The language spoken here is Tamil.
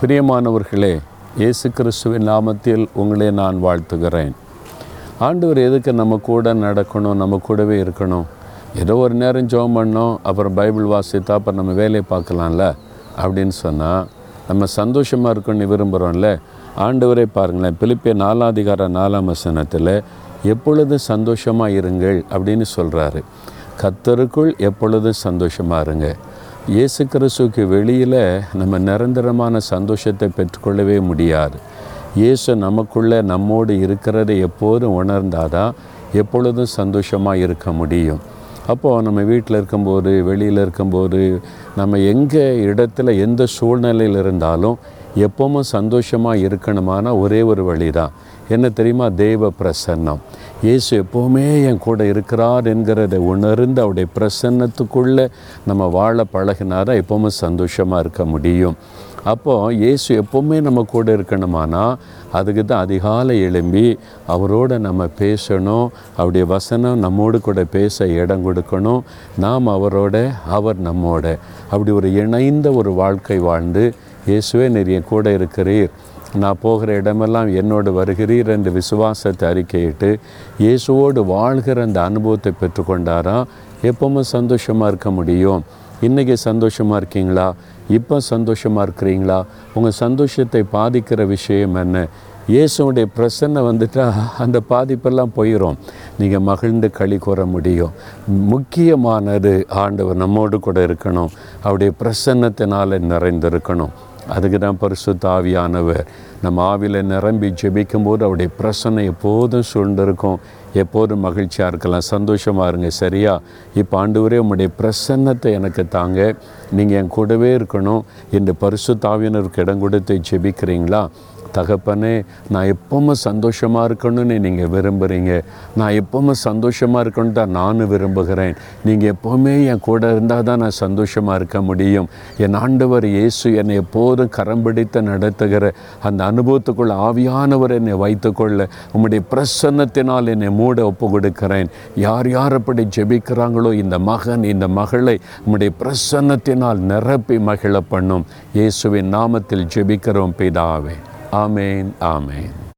பிரியமானவர்களே இயேசு கிறிஸ்துவின் நாமத்தில் உங்களை நான் வாழ்த்துகிறேன். ஆண்டவர் எதுக்கு நம்ம கூட நடக்கணும் நம்ம கூடவே இருக்கணும்? ஏதோ ஒரு நேரம் ஜோம் பண்ணோம் அப்புறம் பைபிள் வாசித்தா அப்புறம் நம்ம வேலையை பார்க்கலாம்ல? அப்படின்னு சொன்னால் நம்ம சந்தோஷமாக இருக்கணும்னு விரும்புகிறோம்ல ஆண்டவரே பாருங்களேன் பிலிப்பிய நாலாதிகார நாலாம் வசனத்தில் எப்பொழுதும் சந்தோஷமாக இருங்கள் அப்படின்னு சொல்கிறாரு கத்தருக்குள் எப்பொழுதும் சந்தோஷமாக இருங்க? இயேசு கிறிஸ்துவுக்கு வெளியில் நம்ம நிரந்தரமான சந்தோஷத்தை பெற்றுக்கொள்ளவே முடியாது. இயேசு நமக்குள்ளே நம்மோடு இருக்கிறத எப்போதும் உணர்ந்தாதான் எப்பொழுதும் சந்தோஷமாக இருக்க முடியும். அப்போது நம்ம வீட்டில் இருக்கும்போது வெளியில் இருக்கும்போது நம்ம எங்கே இடத்துல எந்த சூழ்நிலையில் இருந்தாலும் எப்பவும் சந்தோஷமாக இருக்கணுமான ஒரே ஒரு வழி தான் என்ன தெரியுமா? தெய்வ பிரசன்னம். இயேசு எப்போவுமே என் கூட இருக்கிறார் என்கிறதை உணர்ந்து அவருடைய பிரசன்னத்துக்குள்ளே நம்ம வாழ பழகினாரா எப்போவுமே சந்தோஷமாக இருக்க முடியும். அப்போது இயேசு எப்போவுமே நம்ம கூட இருக்கணுமானா அதுக்கு தான் அதிகாலை எழும்பி அவரோட நம்ம பேசணும் அவருடைய வசனம் நம்மோடு கூட பேச இடம் கொடுக்கணும். நாம் அவரோட அவர் நம்மோட. அப்படி ஒரு இணைந்த ஒரு வாழ்க்கை வாழ்ந்து இயேசுவே நிறைய கூட இருக்கிறீர். நான் போகிற இடமெல்லாம் என்னோடு வருகிறீர் என்று விசுவாசத்தை அறிக்கையிட்டு இயேசுவோடு வாழ்கிற அந்த அனுபவத்தை பெற்றுக்கொண்டாரா? எப்பவும் சந்தோஷமாக இருக்க முடியும். இன்றைக்கி சந்தோஷமாக இருக்கீங்களா? இப்போ சந்தோஷமாக இருக்கிறீங்களா? உங்கள் சந்தோஷத்தை பாதிக்கிற விஷயம் என்ன? இயேசுடைய பிரசன்னை வந்துட்டால் அந்த பாதிப்பெல்லாம் போயிடும் நீங்கள் மகிழ்ந்து களி கூற முடியும். முக்கியமானது ஆண்டவர் நம்மோடு கூட இருக்கணும். அவருடைய பிரசன்னத்தினால் நிறைந்திருக்கணும். அதுக்கு தான் பரிசு தாவியானவர் நம்ம ஆவியில் நிரம்பி ஜெபிக்கும்போது அவருடைய பிரசனை எப்போதும் சூழ்ந்திருக்கும். எப்போதும் மகிழ்ச்சியாக இருக்கலாம். சந்தோஷமாக இருங்க. சரியா? இப்போ ஆண்டவரே உங்களுடைய பிரசன்னத்தை எனக்கு தாங்க. நீங்கள் என் கூடவே இருக்கணும். இந்த பரிசு ஆவியினருக்கு இடம் கொடுத்து ஜெபிக்கிறீங்களா? தகப்பனே நான் எப்பவும் சந்தோஷமாக இருக்கணும்னு நீங்கள் விரும்புகிறீங்க நான் எப்பவும் சந்தோஷமாக இருக்கணும் தான் நானும் விரும்புகிறேன். நீங்கள் எப்போவுமே என் கூட இருந்தால் தான் நான் சந்தோஷமாக இருக்க முடியும். என் ஆண்டவர் இயேசு என்னை எப்போதும் கரம் பிடித்து நடத்துகிற அந்த அனுபவத்துக்குள்ள ஆவியானவர் என்னை வைத்துக்கொள்ள உம்முடைய பிரசன்னத்தினால் என்னை மூட ஒப்பு கொடுக்கிறேன் யார் யார் அப்படி ஜெபிக்கிறாங்களோ இந்த மகன் இந்த மகளை உம்முடைய பிரசன்னத்தினால் நிரப்பி மகிழ பண்ணும் இயேசுவின் நாமத்தில் ஜெபிக்கிறோம் பிதாவே. Amen, Amen.